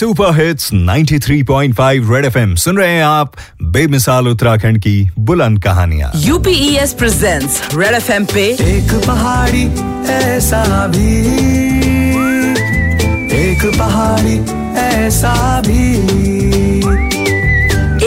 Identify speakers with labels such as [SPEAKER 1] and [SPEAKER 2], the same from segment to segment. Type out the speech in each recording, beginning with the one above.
[SPEAKER 1] Super hits 93.5 red FM सुन रहे हैं आप बेमिसाल उत्तराखंड की बुलंद कहानियाँ।
[SPEAKER 2] यूपीएस प्रेजेंट्स रेड एफएम पे
[SPEAKER 3] एक पहाड़ी ऐसा भी। एक पहाड़ी ऐसा भी।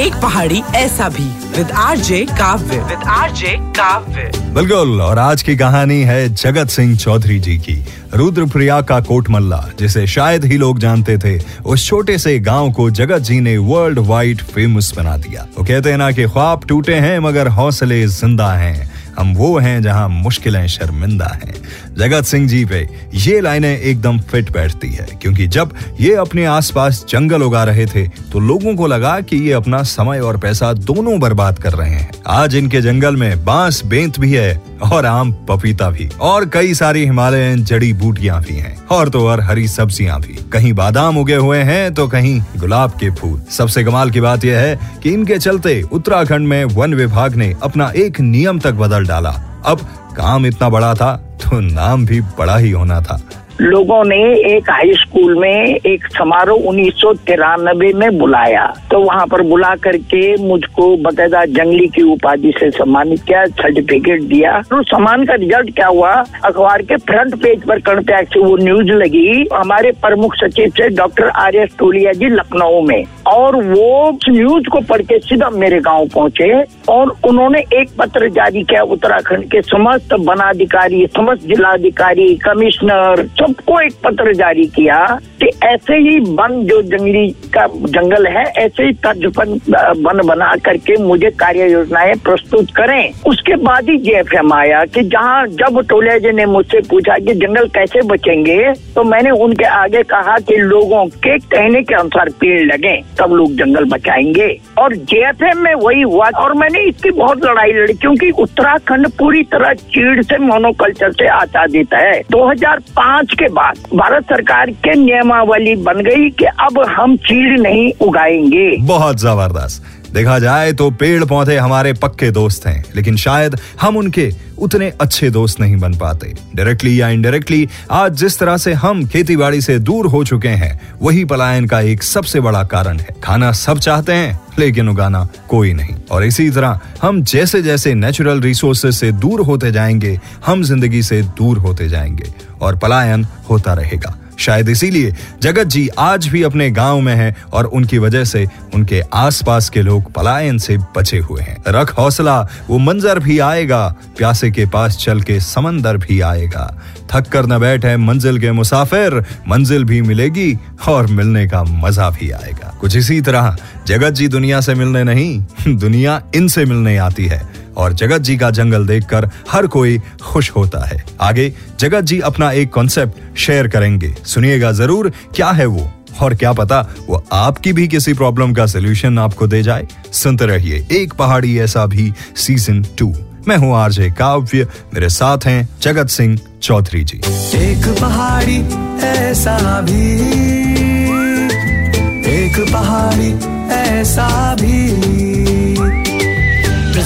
[SPEAKER 2] एक पहाड़ी ऐसा भी। With RJ Kavya. With RJ Kavya.
[SPEAKER 1] बिल्कुल और आज की कहानी है जगत सिंह चौधरी जी की रुद्रप्रिया का कोटमल्ला जिसे शायद ही लोग जानते थे। उस छोटे से गाँव को जगत जी ने वर्ल्ड वाइड फ़ेमस बना दिया। वो कहते हैं ना कि ख्वाब टूटे हैं मगर हौसले ज़िंदा हैं। हम वो हैं जहाँ मुश्किलें शर्मिंदा हैं। जगत सिंह जी पे ये लाइनें एकदम फिट बैठती है, क्योंकि जब ये अपने आसपास जंगल उगा रहे थे तो लोगों को लगा कि ये अपना समय और पैसा दोनों बर्बाद कर रहे हैं। आज इनके जंगल में बाँस, बेंत भी है और आम पपीता भी। और कई सारी हिमालयन जड़ी बूटियाँ भी हैं। और तो और हरी सब्ज़ियाँ भी। कहीं बादाम उगे हुए हैं तो कहीं गुलाब के फूल। सबसे कमाल की बात यह है कि इनके चलते उत्तराखंड में वन विभाग ने अपना एक नियम तक बदल डाला। अब काम इतना बड़ा था तो नाम भी बड़ा ही होना था।
[SPEAKER 4] लोगों ने एक हाई स्कूल में एक समारोह उन्नीस सौ तिरानबे में बुलाया। तो वहाँ पर बुला करके मुझको बकायदा जंगली की उपाधि से सम्मानित किया सर्टिफिकेट दिया। तो सम्मान का रिज़ल्ट क्या हुआ? अखबार के फ्रंट पेज पर से वो न्यूज़ लगी। हमारे प्रमुख सचिव से doctor R S Toliya ji Lucknow में। और वो न्यूज़ को पढ़ के सीधा मेरे गाँव पहुँचे और उन्होंने एक पत्र जारी किया उत्तराखंड के समस्त वनाधिकारी, समस्त जिलाधिकारी कमिश्नर सबको एक पत्र जारी किया कि ऐसे ही वन जो जंगली का जंगल है, ऐसे ही तर्ज पर वन बना करके मुझे कार्य योजनाएँ प्रस्तुत करें। उसके बाद ही जे जेएफएम आया कि जहाँ, जब टोलिया जी ने मुझसे पूछा कि जंगल कैसे बचेंगे तो मैंने उनके आगे कहा कि लोगों के कहने के अनुसार पेड़ लगे, तब लोग जंगल बचाएँगे। और जे जेएफएम में वही हुआ और मैंने इसकी बहुत लड़ाई लड़ी, क्योंकि उत्तराखंड पूरी तरह चीड़ से मोनोकल्चर से आच्छादित है 2005 के बाद भारत सरकार के नियमावली बन गई कि अब हम चीड़ नहीं उगाएँगे।
[SPEAKER 1] बहुत ज़बरदस्त। देखा जाए तो पेड़ पौधे हमारे पक्के दोस्त हैं, लेकिन शायद हम उनके उतने अच्छे दोस्त नहीं बन पाते। डायरेक्टली या इनडायरेक्टली आज जिस तरह से हम खेती बाड़ी से दूर हो चुके हैं, वही पलायन का एक सबसे बड़ा कारण है। खाना सब चाहते हैं, लेकिन उगाना कोई नहीं। और इसी तरह हम जैसे जैसे नेचुरल रिसोर्सेज से दूर होते जाएँगे, हम ज़िंदगी से दूर होते जाएँगे, और पलायन होता रहेगा। शायद इसीलिए जगत जी आज भी अपने गाँव में हैं और उनकी वजह से उनके आसपास के लोग पलायन से बचे हुए हैं। रख हौसला, वो मंजर भी आएगा, प्यासे के पास चल के समंदर भी आएगा। थक कर न बैठे मंजिल के मुसाफिर, मंजिल भी मिलेगी और मिलने का मज़ा भी आएगा। कुछ इसी तरह, जगत जी दुनिया से मिलने नहीं, दुनिया इनसे मिलने आती है। और जगत जी का जंगल देखकर हर कोई खुश होता है। आगे, जगत जी अपना एक कॉन्सेप्ट शेयर करेंगे। सुनिएगा ज़रूर, क्या है वो? और क्या पता वो आपकी भी किसी प्रॉब्लम का सोल्यूशन आपको दे जाए? सुनते रहिए एक पहाड़ी ऐसा भी सीज़न टू मैं हूँ आरजे काव्य, मेरे साथ हैं जगत सिंह चौधरी जी।
[SPEAKER 3] एक पहाड़ी ऐसा भी, एक पहाड़ी ऐसा भी।